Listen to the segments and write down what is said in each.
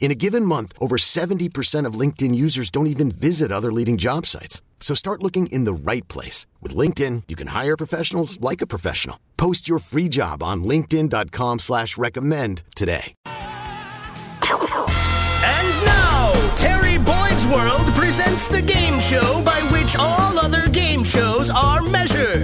In a given month, over 70% of LinkedIn users don't even visit other leading job sites. So start looking in the right place. With LinkedIn, you can hire professionals like a professional. Post your free job on linkedin.com slash recommend today. And now, Terry Boyd's World presents the game show by which all other game shows are measured.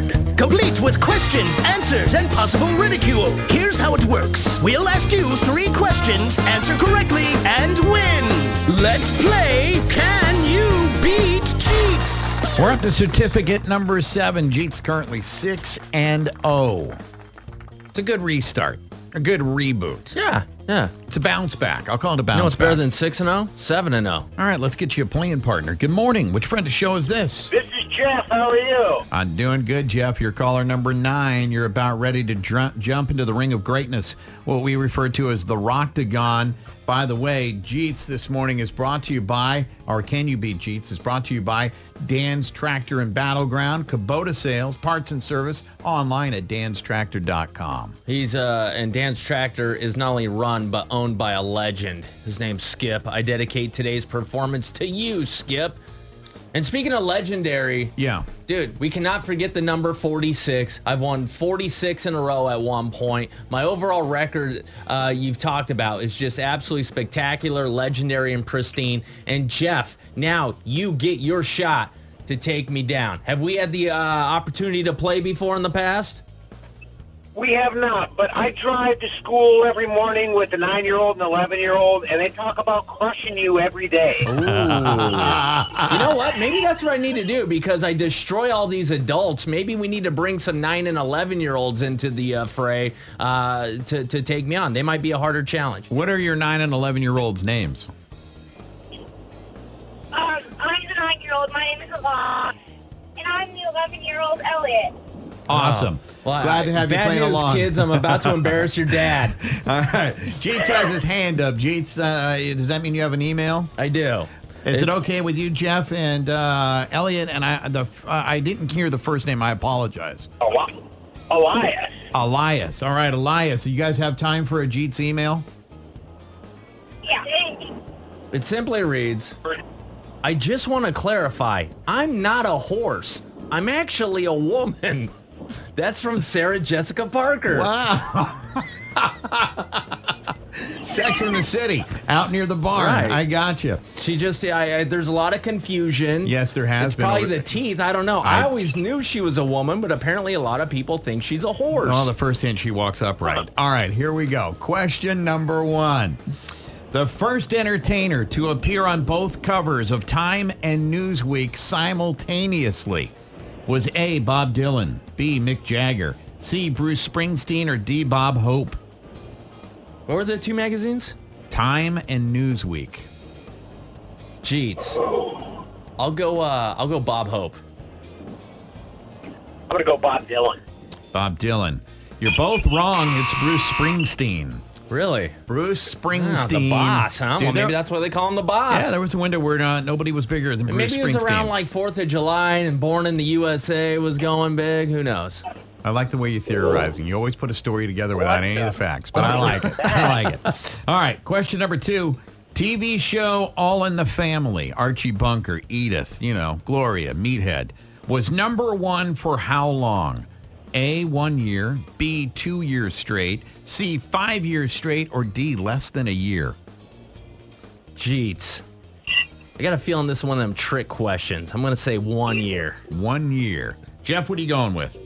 Complete with questions, answers, and possible ridicule. Here's how it works. We'll ask you three questions, answer correctly, and win. Let's play Can You Beat Jeets? We're up to certificate number seven. Jeet's currently six and oh. It's a good restart, a good reboot. Yeah, yeah. It's a bounce back. I'll call it a bounce You know what's better back. than 6 and 0? 7 and oh. 0. All right, let's get you a playing partner. Good morning. Which friend of show is this? This is Jeff. How are you? I'm doing good, Jeff. You're caller number nine. You're about ready to dr- jump into the ring of greatness, what we refer to as the Roctagon. By the way, Jeets this morning is brought to you by, or Can You Beat Jeets, is brought to you by Dan's Tractor and Battleground, Kubota Sales, Parts and Service, online at danstractor.com. He's uh and Dan's tractor is not only run but owned by a legend. His name's Skip. I dedicate today's performance to you, Skip. And speaking of legendary, Yeah. dude, we cannot forget the number 46. I've won 46 in a row at one point. My overall record uh, you've talked about is just absolutely spectacular, legendary, and pristine. And Jeff, now you get your shot to take me down. Have we had the uh, opportunity to play before in the past? We have not, but I drive to school every morning with a nine-year-old and eleven-year-old, and they talk about crushing you every day. You know what? Maybe that's what I need to do because I destroy all these adults. Maybe we need to bring some 9 and 11 year olds into the uh, fray uh, to, to take me on. They might be a harder challenge. What are your 9 and 11 year olds' names? Um, I'm the nine-year-old. My name is Alon, and I'm the 11-year-old Elliot. Awesome. Well, Glad to have you bad playing news, along. kids. I'm about to embarrass your dad. All right. Jeets has his hand up. Jeets, uh, does that mean you have an email? I do. Is it okay with you, Jeff and uh, Elliot? And I, the uh, I didn't hear the first name. I apologize. Eli- Elias. Elias. All right, Elias. So you guys have time for a Jeets email? Yeah. It simply reads, I just want to clarify, I'm not a horse. I'm actually a woman. That's from Sarah Jessica Parker. Wow. Sex in the City, out near the barn. Right. I got you. She just, I, I, there's a lot of confusion. Yes, there has It's been. probably over- the teeth. I don't know. I, I- always knew she was a woman, but apparently a lot of people think she's a horse. Well, the first hint, she walks upright. All right, here we go. Question number one. The first entertainer to appear on both covers of Time and Newsweek simultaneously was A. Bob Dylan, B. Mick Jagger, C. Bruce Springsteen, or D. Bob Hope. what were the two magazines? Time and Newsweek. Jeets. I'll go. Uh, I'll go. Bob Hope. I'm gonna go Bob Dylan. Bob Dylan. You're both wrong. It's Bruce Springsteen. Really? Bruce Ah, Springsteen. the boss, huh? Dude, well, maybe that's why they call him the boss. Yeah, there was a window where uh, nobody was bigger than Bruce Maybe it was around like Fourth of July and Born in the USA was going big. Who knows? I like the way you're theorizing. You always put a story together without any of the facts, but I like it. I like it. All right, question number two. TV show All in the Family, Archie Bunker, Edith, you know, Gloria, Meathead, was number one for how long? A, one year, B, two years straight, C, five years straight, or D, less than a year? Jeets. I got a feeling this is one of them trick questions. I'm going to say one year. One year. Jeff, what are you going with?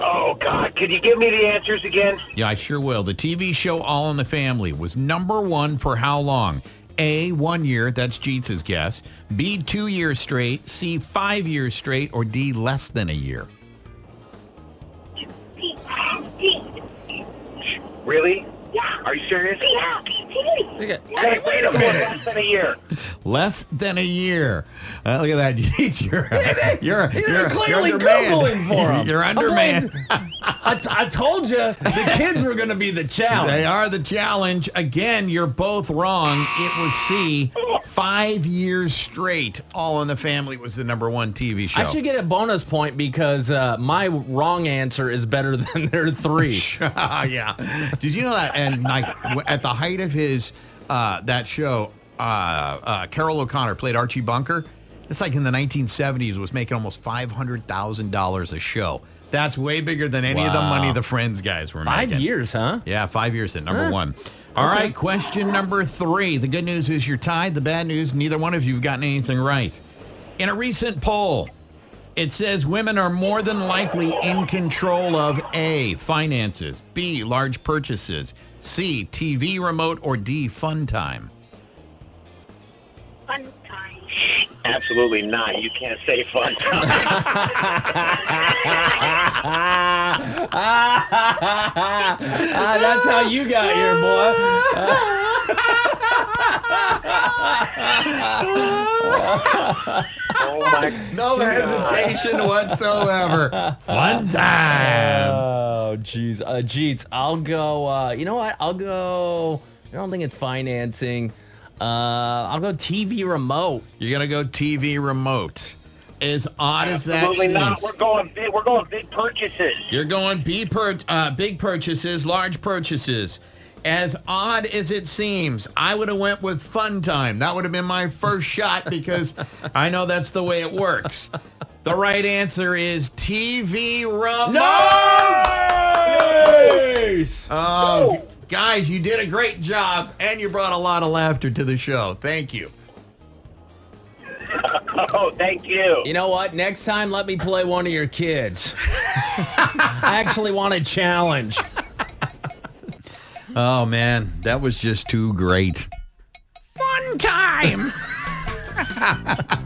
Oh God, could you give me the answers again? Yeah, I sure will. The TV show All in the Family was number one for how long? A, one year, that's Jeets' guess. B, two years straight. C, five years straight. Or D, less than a year. Really? yeah. Are you serious? Yeah. Look at- Hey, wait a minute. Less than a year. Less than a year. Uh, look at that, Jeets. You're, you're, You're you're, clearly you're. Googling for him. You're I'm undermanned. I, t- I told you the kids were going to be the challenge. They are the challenge. Again, you're both wrong. It was C. Five years straight. All in the Family was the number one TV show. I should get a bonus point because uh, my wrong answer is better than their three. yeah. Did you know that? And like at the height of his uh, that show, uh, uh, Carroll O'Connor played Archie Bunker. It's like in the 1970s was making almost five hundred thousand dollars a show. That's way bigger than any of the money the Friends guys were Five making. years, huh? Yeah, five years at number Huh. one. All right, question number three. The good news is you're tied. The bad news, neither one of you have gotten anything right. In a recent poll, it says women are more than likely in control of A, finances, B, large purchases, C, TV remote, or D, fun time. Fun time. Absolutely not. You can't say fun. Ah, that's how you got here, boy. oh my No hesitation whatsoever. Fun time. Oh, jeez. Uh, Jeets, I'll go. Uh, you know what? I'll go. I don't think it's financing. Uh, I'll go TV remote. You're going to go TV remote. As odd as that Absolutely seems. not. We're going big. We're going big purchases. You're going B per, uh, big purchases, large purchases. As odd as it seems, I would have went with fun time. That would have been my first shot because I know that's the way it works. The right answer is TV remote. Nice! Oh, guys, you did a great job and you brought a lot of laughter to the show. Thank you. Oh, thank you. You know what? Next time, let me play one of your kids. I actually want a challenge. Oh man, that was just too great. Fun time.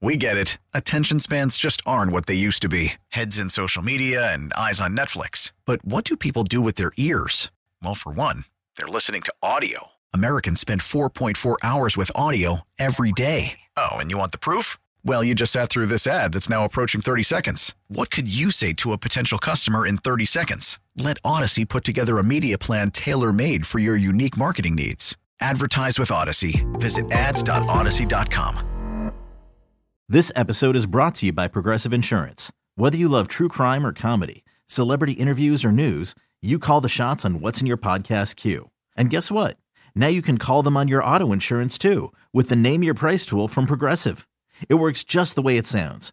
We get it. Attention spans just aren't what they used to be heads in social media and eyes on Netflix. But what do people do with their ears? Well, for one, they're listening to audio. Americans spend 4.4 hours with audio every day. Oh, and you want the proof? Well, you just sat through this ad that's now approaching 30 seconds. What could you say to a potential customer in 30 seconds? Let Audacy put together a media plan tailor made for your unique marketing needs. Advertise with Audacy. Visit ads.audacy.com. This episode is brought to you by Progressive Insurance. Whether you love true crime or comedy, celebrity interviews or news, you call the shots on what's in your podcast queue. And guess what? Now you can call them on your auto insurance too with the Name Your Price tool from Progressive. It works just the way it sounds.